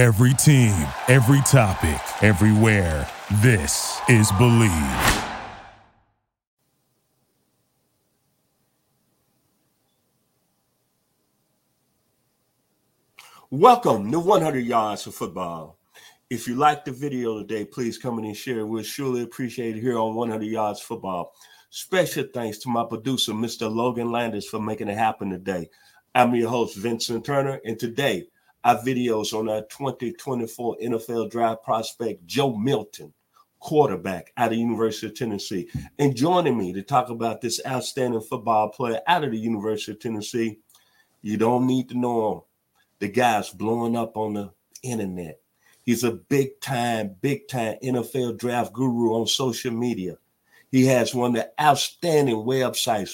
Every team, every topic, everywhere. This is Bleav. Welcome to 100 Yards of Football. If you like the video today, please come in and share. We'll surely appreciate it here on 100 Yards Football. Special thanks to my producer, Mr. Logan Landis, for making it happen today. I'm your host, Vincent Turner, and today our videos on our 2024 NFL draft prospect, Joe Milton, quarterback out of University of Tennessee. And joining me to talk about this outstanding football player out of the University of Tennessee, you don't need to know him. The guy's blowing up on the internet. He's a big time, big time NFL draft guru on social media. He has one of the outstanding websites,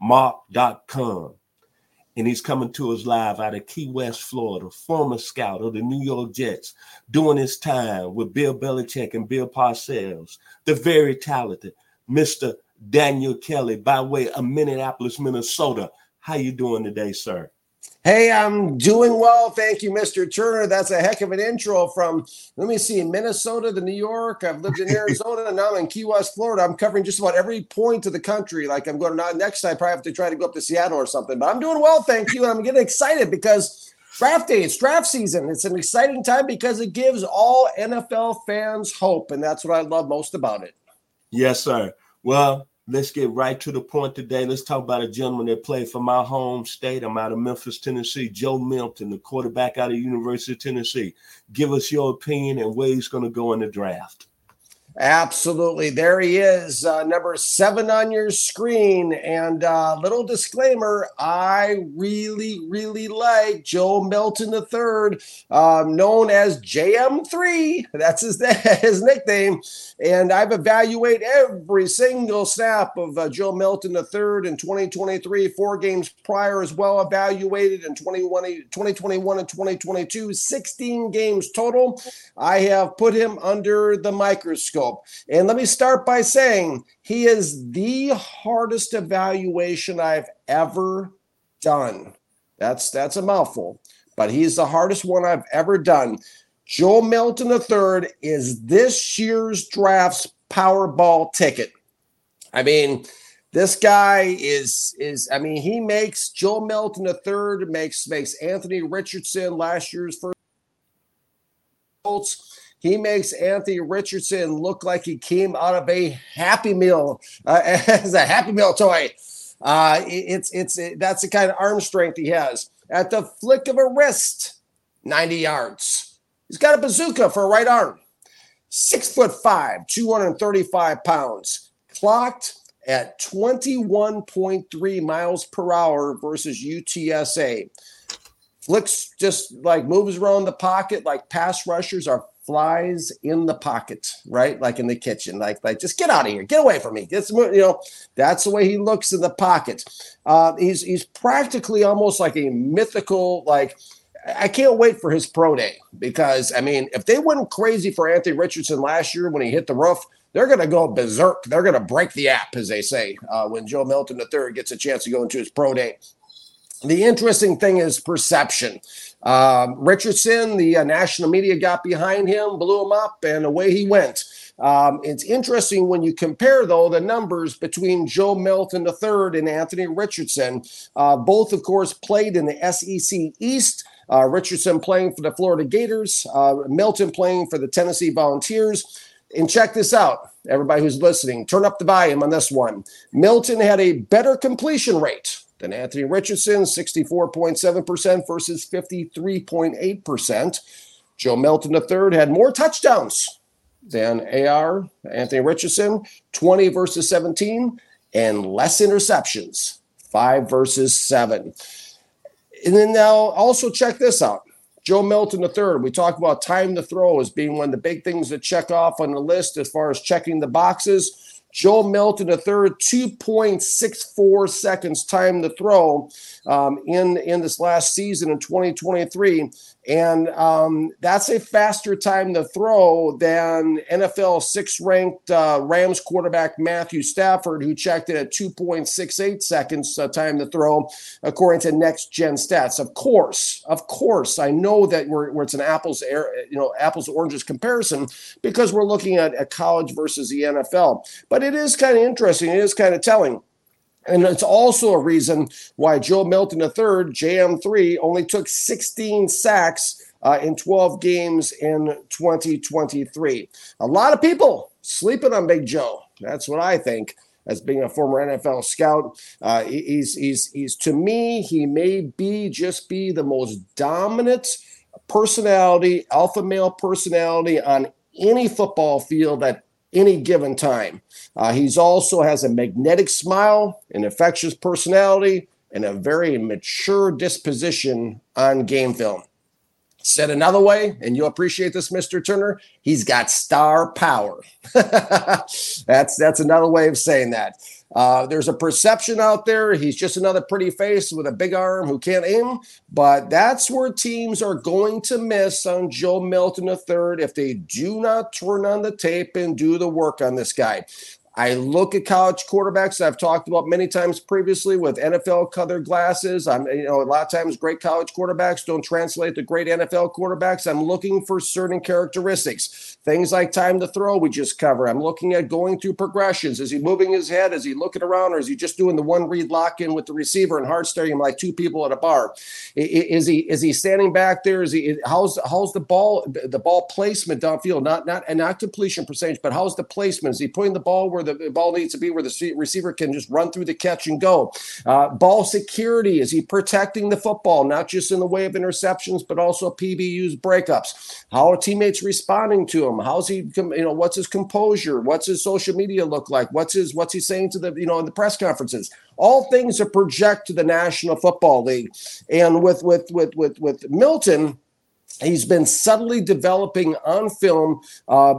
firstroundmark.com and he's coming to us live out of Key West, Florida, former scout of the New York Jets, doing his time with Bill Belichick and Bill Parcells, the very talented Mr. Daniel Kelly by way of Minneapolis, Minnesota. How you doing today, sir? Hey, I'm doing well. Thank you, Mr. Turner. That's a heck of an intro from, let me see, Minnesota to New York. I've lived in Arizona and now I'm in Key West, Florida. I'm covering just about every point of the country. Like I'm going to, next, I probably have to try to go up to Seattle or something, but I'm doing well. Thank you. And I'm getting excited because draft day, it's draft season. It's an exciting time because it gives all NFL fans hope. And that's what I love most about it. Yes, sir. Well, Let's get right to the point today. Let's talk about a gentleman that played for my home state. I'm out of Memphis, Tennessee. Joe Milton, the quarterback out of University of Tennessee. Give us your opinion and where he's going to go in the draft. Absolutely. There he is, uh, number seven on your screen. And uh, little disclaimer I really, really like Joe Milton III, um, known as JM3. That's his, his nickname. And I've evaluated every single snap of uh, Joe Milton III in 2023, four games prior as well, evaluated in 2021 and 2022, 16 games total. I have put him under the microscope. And let me start by saying he is the hardest evaluation I've ever done. That's that's a mouthful, but he's the hardest one I've ever done. Joe Milton III is this year's draft's Powerball ticket. I mean, this guy is is I mean, he makes Joe Milton III makes makes Anthony Richardson last year's first he makes Anthony Richardson look like he came out of a Happy Meal uh, as a Happy Meal toy. Uh, it's it's it, that's the kind of arm strength he has. At the flick of a wrist, 90 yards. He's got a bazooka for a right arm. Six foot five, 235 pounds. Clocked at 21.3 miles per hour versus UTSA. Flicks just like moves around the pocket like pass rushers are flies in the pocket, right? Like in the kitchen, like like just get out of here, get away from me. It's you know that's the way he looks in the pocket. Uh, he's he's practically almost like a mythical like. I can't wait for his pro day because I mean, if they went crazy for Anthony Richardson last year when he hit the roof, they're going to go berserk. They're going to break the app, as they say, uh, when Joe Milton III gets a chance to go into his pro day. The interesting thing is perception. Um, Richardson, the uh, national media got behind him, blew him up, and away he went. Um, it's interesting when you compare, though, the numbers between Joe Milton III and Anthony Richardson. Uh, both, of course, played in the SEC East. Uh, Richardson playing for the Florida Gators, uh, Milton playing for the Tennessee Volunteers. And check this out, everybody who's listening, turn up the volume on this one. Milton had a better completion rate then Anthony Richardson, 64.7% versus 53.8%. Joe Milton III had more touchdowns than AR, Anthony Richardson, 20 versus 17, and less interceptions, 5 versus 7. And then now also check this out. Joe Milton III, we talk about time to throw as being one of the big things to check off on the list as far as checking the boxes. Joe Milton, a third, 2.64 seconds time to throw um, in, in this last season in 2023. And um, that's a faster time to throw than NFL six ranked uh, Rams quarterback Matthew Stafford, who checked it at 2.68 seconds uh, time to throw, according to next gen stats. Of course, of course, I know that we're, it's an apples, you know, apples oranges comparison because we're looking at a college versus the NFL. But it is kind of interesting. It is kind of telling. And it's also a reason why Joe Milton III, JM3, only took 16 sacks uh, in 12 games in 2023. A lot of people sleeping on Big Joe. That's what I think. As being a former NFL scout, uh, he's he's he's to me he may be just be the most dominant personality, alpha male personality on any football field at any given time. Uh, he's also has a magnetic smile, an infectious personality, and a very mature disposition on game film. Said another way, and you'll appreciate this, Mr. Turner. He's got star power. that's that's another way of saying that. Uh, there's a perception out there he's just another pretty face with a big arm who can't aim, but that's where teams are going to miss on Joe Milton III if they do not turn on the tape and do the work on this guy. I look at college quarterbacks I've talked about many times previously with NFL colored glasses. I'm, you know, a lot of times great college quarterbacks don't translate to great NFL quarterbacks. I'm looking for certain characteristics. Things like time to throw, we just cover. I'm looking at going through progressions. Is he moving his head? Is he looking around, or is he just doing the one read lock in with the receiver and hard staring him like two people at a bar? Is he is he standing back there? Is he how's how's the ball the ball placement downfield? Not not and not completion percentage, but how's the placement? Is he putting the ball where the ball needs to be, where the receiver can just run through the catch and go? Uh, ball security is he protecting the football, not just in the way of interceptions, but also PBU's breakups? How are teammates responding to him? How's he, you know, what's his composure? What's his social media look like? What's his, what's he saying to the, you know, in the press conferences? All things that project to the National Football League. And with, with, with, with, with Milton, he's been subtly developing on film uh,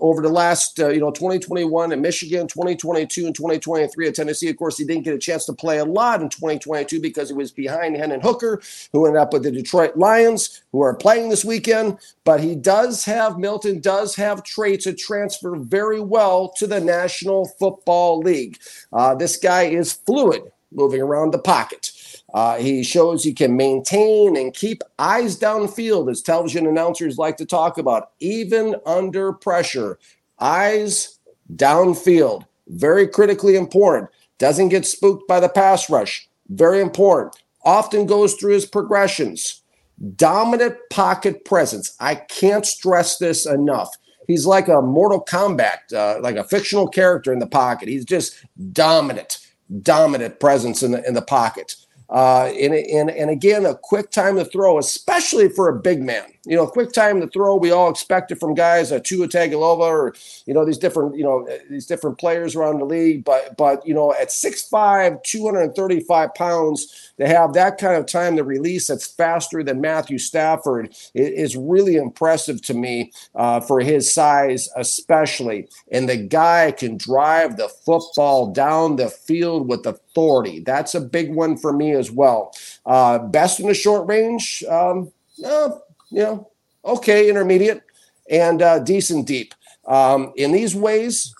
over the last uh, you know 2021 in michigan 2022 and 2023 at tennessee. Of course he didn't get a chance to play a lot in 2022 because he was behind hendon hooker who ended up with the detroit lions who are playing this weekend. But he does have milton does have traits that transfer very well to the national football league. Uh, this guy is fluid moving around the pocket uh, he shows he can maintain and keep eyes downfield, as television announcers like to talk about, even under pressure. Eyes downfield, very critically important. Doesn't get spooked by the pass rush, very important. Often goes through his progressions. Dominant pocket presence. I can't stress this enough. He's like a Mortal Kombat, uh, like a fictional character in the pocket. He's just dominant, dominant presence in the in the pocket. Uh, and, and, and again, a quick time to throw, especially for a big man. You know, quick time to throw, we all expect it from guys, uh, Tua Tagovailoa, or you know these different, you know, these different players around the league. But but you know, at 6'5", 235 pounds, to have that kind of time to release that's faster than Matthew Stafford is really impressive to me uh, for his size, especially. And the guy can drive the football down the field with authority. That's a big one for me as well. Uh, best in the short range. Um, uh, you know, okay, intermediate, and uh, decent deep. Um, in these ways,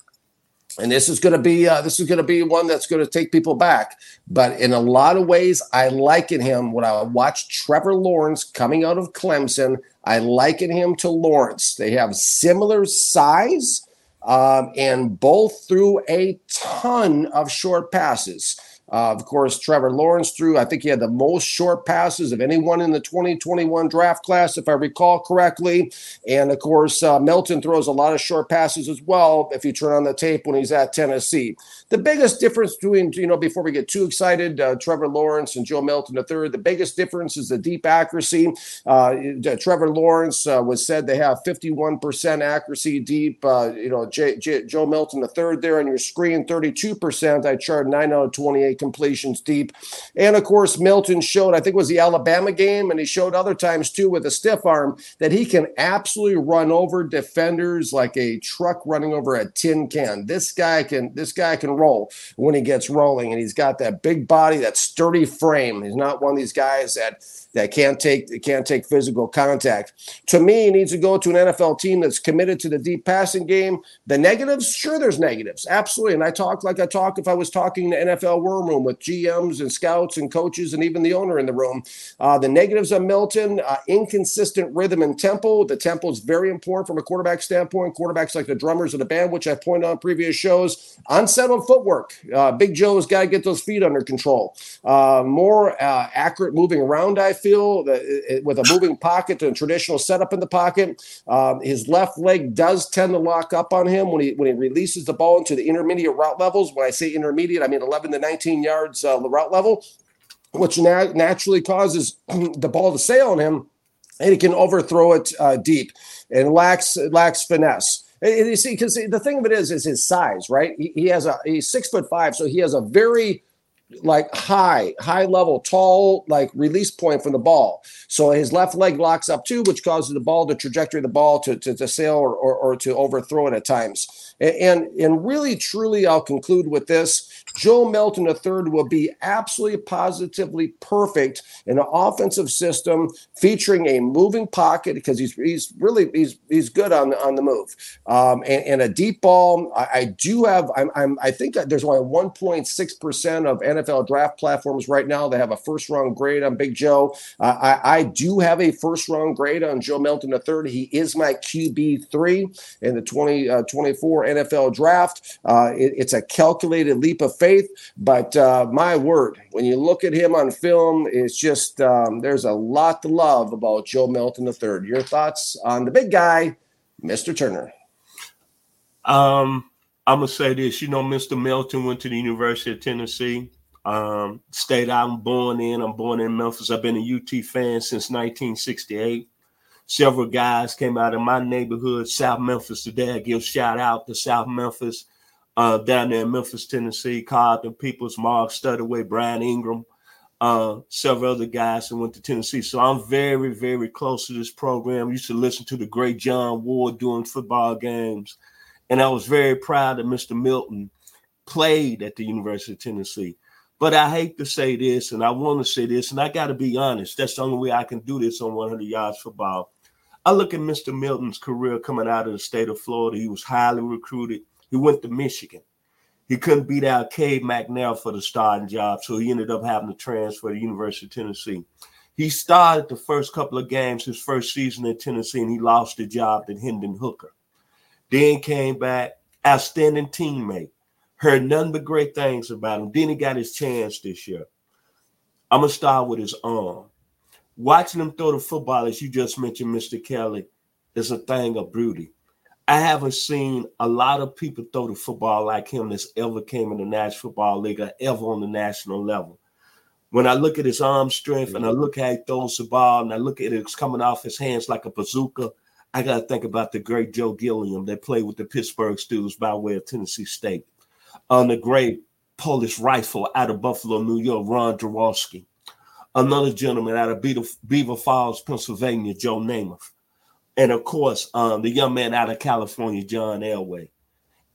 and this is going to be uh, this is going to be one that's going to take people back. But in a lot of ways, I liken him when I watch Trevor Lawrence coming out of Clemson. I liken him to Lawrence. They have similar size, um, and both threw a ton of short passes. Uh, of course, Trevor Lawrence threw, I think he had the most short passes of anyone in the 2021 draft class, if I recall correctly. And of course, uh, Milton throws a lot of short passes as well if you turn on the tape when he's at Tennessee. The biggest difference between, you know, before we get too excited, uh, Trevor Lawrence and Joe Milton III, the biggest difference is the deep accuracy. Uh, Trevor Lawrence uh, was said to have 51% accuracy deep. Uh, you know, J- J- Joe Milton III there on your screen, 32%. I charted 9 out of 28 completions deep. And of course, Milton showed, I think it was the Alabama game, and he showed other times too with a stiff arm that he can absolutely run over defenders like a truck running over a tin can. This guy can this guy can roll when he gets rolling, and he's got that big body, that sturdy frame. He's not one of these guys that that can't take can't take physical contact. To me, he needs to go to an NFL team that's committed to the deep passing game. The negatives, sure, there's negatives, absolutely. And I talk like I talk if I was talking to NFL War Room with GMs and scouts and coaches and even the owner in the room. Uh, the negatives of Milton, uh, inconsistent rhythm and tempo. The tempo is very important from a quarterback standpoint. Quarterbacks like the drummers of the band, which I've pointed on previous shows. Unsettled footwork. Uh, Big Joe's got to get those feet under control. Uh, more uh, accurate moving around, I feel, with a moving pocket and traditional setup in the pocket. Um, his left leg does tend to lock up on him when he when he releases the ball into the intermediate route levels. When I say intermediate, I mean 11 to 19 yards uh, route level, which na- naturally causes the ball to sail on him, and he can overthrow it uh, deep and lacks lacks finesse. And you see, because the thing of it is, is his size, right? He, he has a he's six foot five, so he has a very like high, high level, tall, like release point from the ball. So his left leg locks up too, which causes the ball, the trajectory of the ball to, to, to sail or, or, or to overthrow it at times. And, and really, truly, I'll conclude with this. Joe Milton III will be absolutely positively perfect in an offensive system featuring a moving pocket because he's he's really he's he's good on on the move um, and, and, a deep ball. I, I do have I'm, I'm, i think there's only 1.6 percent of NFL draft platforms right now that have a first round grade on Big Joe. Uh, I, I do have a first round grade on Joe Milton III. He is my QB three in the 2024 uh, NFL draft. Uh, it, it's a calculated leap of faith, but uh, my word, when you look at him on film, it's just um, there's a lot to love about Joe Milton III. Your thoughts on the big guy, Mr. Turner? Um, I'm gonna say this. You know, Mr. Milton went to the University of Tennessee. Um, state I'm born in. I'm born in Memphis. I've been a UT fan since 1968. Several guys came out of my neighborhood, South Memphis. Today, I give shout out to South Memphis, uh, down there in Memphis, Tennessee. Carlton Peoples, Mark Studaway, Brian Ingram, uh, several other guys that went to Tennessee. So I'm very, very close to this program. Used to listen to the great John Ward doing football games. And I was very proud that Mr. Milton played at the University of Tennessee. But I hate to say this, and I want to say this, and I got to be honest. That's the only way I can do this on 100 yards football. I look at Mr. Milton's career coming out of the state of Florida. He was highly recruited. He went to Michigan. He couldn't beat out Cade McNamara for the starting job, so he ended up having to transfer to University of Tennessee. He started the first couple of games his first season in Tennessee, and he lost the job to Hendon Hooker. Then came back, outstanding teammate. Heard nothing but great things about him. Then he got his chance this year. I'm gonna start with his arm. Watching him throw the football, as you just mentioned, Mr. Kelly, is a thing of beauty. I haven't seen a lot of people throw the football like him that's ever came in the National Football League or ever on the national level. When I look at his arm strength and I mm-hmm. look how he throws the ball and I look at it, it's coming off his hands like a bazooka, I got to think about the great Joe Gilliam that played with the Pittsburgh Steelers by way of Tennessee State on the great Polish rifle out of Buffalo, New York, Ron Jaworski. Another gentleman out of Beaver Falls, Pennsylvania, Joe Namath. And of course, um, the young man out of California, John Elway.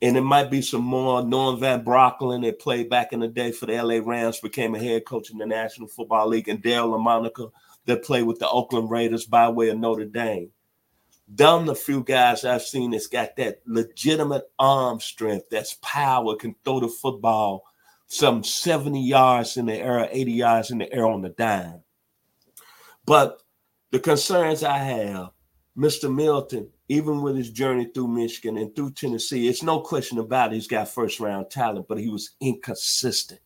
And it might be some more. Norm Van Brocklin that played back in the day for the LA Rams, became a head coach in the National Football League, and Daryle Lamonica that played with the Oakland Raiders by way of Notre Dame. Done the few guys I've seen that's got that legitimate arm strength, that's power, can throw the football some 70 yards in the air, 80 yards in the air on the dime. But the concerns I have, Mr. Milton, even with his journey through Michigan and through Tennessee, it's no question about it, he's got first round talent, but he was inconsistent.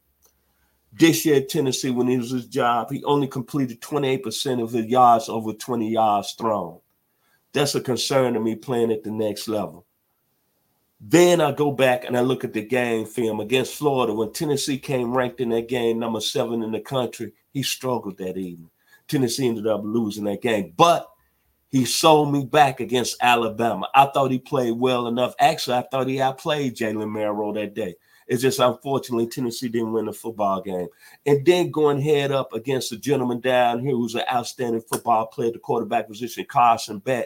This year at Tennessee, when he was his job, he only completed 28% of his yards over 20 yards thrown. That's a concern to me playing at the next level. Then I go back and I look at the game film against Florida. When Tennessee came ranked in that game, number seven in the country, he struggled that evening. Tennessee ended up losing that game, but he sold me back against Alabama. I thought he played well enough. Actually, I thought he outplayed Jalen Milroe that day. It's just unfortunately Tennessee didn't win the football game. And then going head up against a gentleman down here who's an outstanding football player, at the quarterback position, Carson Beck,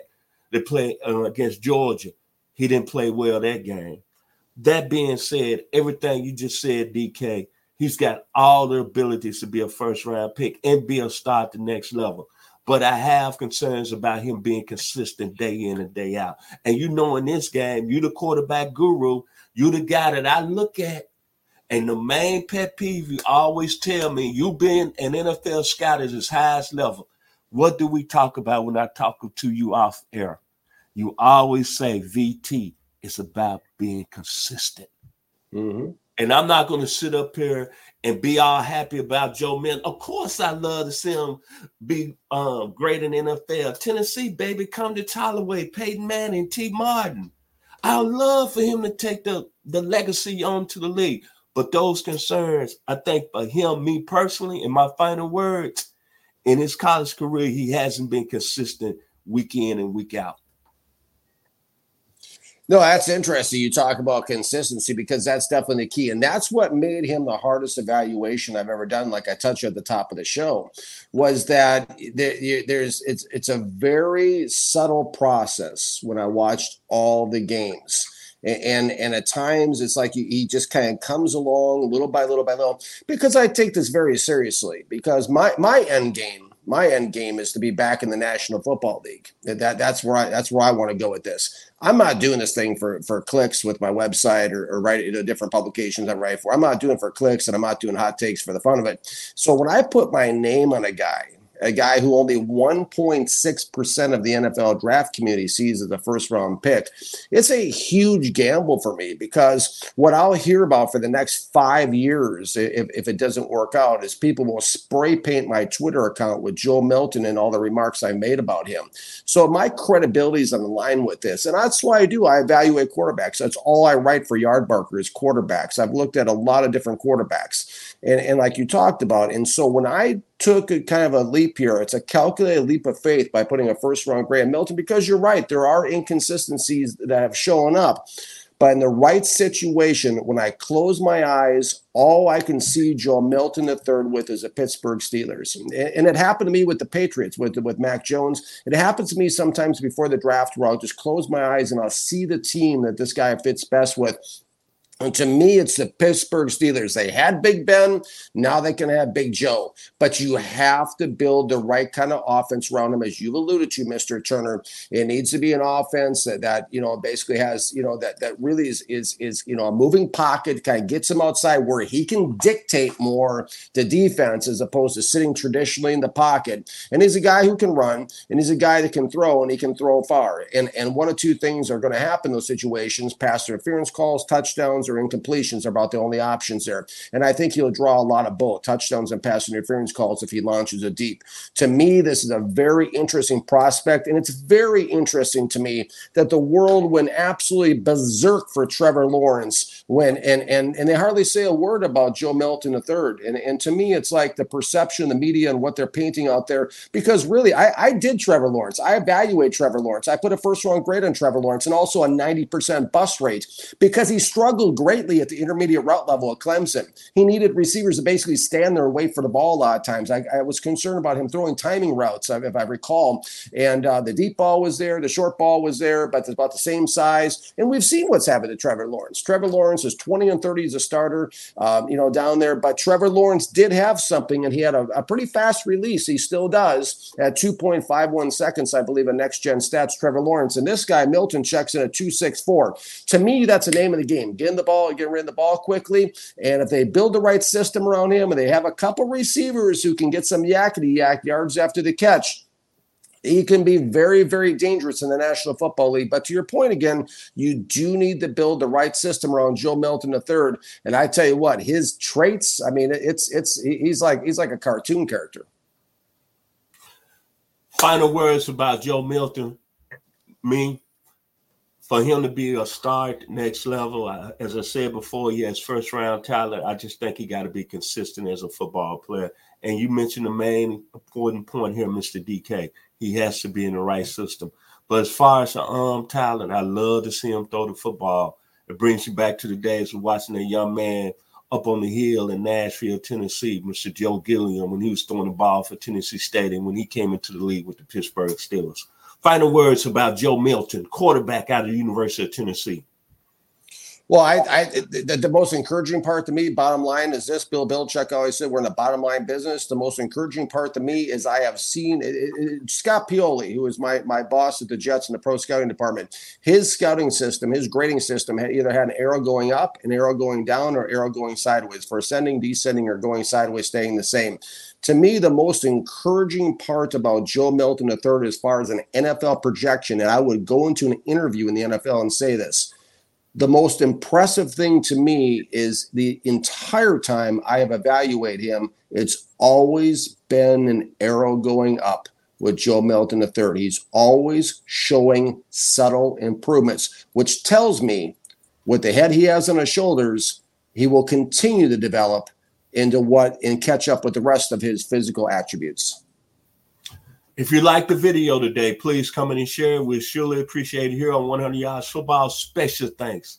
that played uh, against Georgia. He didn't play well that game. That being said, everything you just said, DK, he's got all the abilities to be a first round pick and be a star at the next level. But I have concerns about him being consistent day in and day out. And you know, in this game, you the quarterback guru, you the guy that I look at. And the main pet peeve you always tell me, you being an NFL scout at his highest level. What do we talk about when I talk to you off air? You always say VT is about being consistent. Mm-hmm. And I'm not going to sit up here and be all happy about Joe Milton. Of course, I love to see him be um, great in NFL. Tennessee, baby, come to Tollaway, Peyton Manning, Tee Martin. I love for him to take the, the legacy on to the league. But those concerns, I think for him, me personally, in my final words, in his college career, he hasn't been consistent week in and week out. No, that's interesting. You talk about consistency because that's definitely the key. And that's what made him the hardest evaluation I've ever done. Like I touched at the top of the show, was that there's it's it's a very subtle process when I watched all the games. And and at times it's like he just kind of comes along little by little by little because I take this very seriously because my my end game my end game is to be back in the National Football League. That that's where I that's where I want to go with this. I'm not doing this thing for for clicks with my website or, or writing you different publications I write for. I'm not doing for clicks and I'm not doing hot takes for the fun of it. So when I put my name on a guy a guy who only 1.6% of the NFL draft community sees as a first round pick. It's a huge gamble for me because what I'll hear about for the next five years, if, if it doesn't work out, is people will spray paint my Twitter account with Joe Milton and all the remarks I made about him. So my credibility is on the line with this. And that's why I do. I evaluate quarterbacks. That's all I write for Yardbarker is quarterbacks. I've looked at a lot of different quarterbacks and, and like you talked about. And so when I took a kind of a leap here, it's a calculated leap of faith by putting a first round Graham Milton, because you're right, there are inconsistencies that have shown up. But in the right situation, when I close my eyes, all I can see Joe Milton the third with is the Pittsburgh Steelers. And it happened to me with the Patriots, with, with Mac Jones. It happens to me sometimes before the draft where I'll just close my eyes and I'll see the team that this guy fits best with. And to me, it's the Pittsburgh Steelers. They had Big Ben. Now they can have Big Joe. But you have to build the right kind of offense around him, as you've alluded to, Mr. Turner. It needs to be an offense that, that you know, basically has, you know, that that really is is is, you know, a moving pocket, kind of gets him outside where he can dictate more the defense as opposed to sitting traditionally in the pocket. And he's a guy who can run, and he's a guy that can throw, and he can throw far. And and one of two things are going to happen in those situations: pass interference calls, touchdowns or incompletions are about the only options there. And I think he'll draw a lot of both touchdowns and pass interference calls if he launches a deep. To me, this is a very interesting prospect. And it's very interesting to me that the world went absolutely berserk for Trevor Lawrence when and and and they hardly say a word about Joe Milton III. And and to me, it's like the perception, the media, and what they're painting out there. Because really, I, I did Trevor Lawrence. I evaluate Trevor Lawrence. I put a first round grade on Trevor Lawrence and also a 90% bust rate because he struggled greatly at the intermediate route level at Clemson. He needed receivers to basically stand there and wait for the ball a lot of times. I, I was concerned about him throwing timing routes, if I recall. And uh, the deep ball was there, the short ball was there, but it's about the same size. And we've seen what's happened to Trevor Lawrence. Trevor Lawrence is 20 and 30 as a starter, um, you know, down there. But Trevor Lawrence did have something, and he had a, a pretty fast release. He still does at 2.51 seconds, I believe, in next gen stats. Trevor Lawrence and this guy Milton checks in at 264. To me, that's the name of the game. Getting the ball, getting rid of the ball quickly. And if they build the right system around him and they have a couple receivers who can get some yakety yak yards after the catch, he can be very, very dangerous in the National Football League. But to your point again, you do need to build the right system around Joe Milton III. And I tell you what, his traits, I mean, it's it's he's like he's like a cartoon character. Final words about Joe Milton. Me, for him to be a star next level, I, as I said before, he has first round talent. I just think he got to be consistent as a football player. And you mentioned the main important point here, Mr. DK. He has to be in the right system. But as far as the arm talent, I love to see him throw the football. It brings you back to the days of watching a young man up on the hill in Nashville, Tennessee, Mr. Joe Gilliam, when he was throwing the ball for Tennessee State and when he came into the league with the Pittsburgh Steelers. Final words about Joe Milton, quarterback out of the University of Tennessee. Well, I, I the, the, most encouraging part to me, bottom line, is this. Bill Belichick always said we're in the bottom line business. The most encouraging part to me is I have seen it, it, Scott Pioli, who is my my boss at the Jets in the pro scouting department. His scouting system, his grading system, had either had an arrow going up, an arrow going down, or arrow going sideways for ascending, descending, or going sideways, staying the same. To me, the most encouraging part about Joe Milton III, as far as an NFL projection, and I would go into an interview in the NFL and say this the most impressive thing to me is the entire time I have evaluated him, it's always been an arrow going up with Joe Milton III. He's always showing subtle improvements, which tells me with the head he has on his shoulders, he will continue to develop into what and catch up with the rest of his physical attributes. If you like the video today, please come in and share it. We surely appreciate it here on 100 Yards Football. Special thanks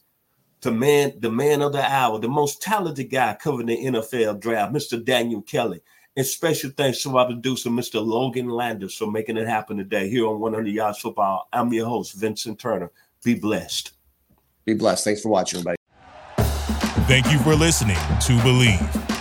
to man, the man of the hour, the most talented guy covering the NFL draft, Mr. Daniel Kelly. And special thanks to our producer, Mr. Logan Landers, for making it happen today here on 100 Yards Football. I'm your host, Vincent Turner. Be blessed. Be blessed. Thanks for watching, everybody. Thank you for listening to Bleav.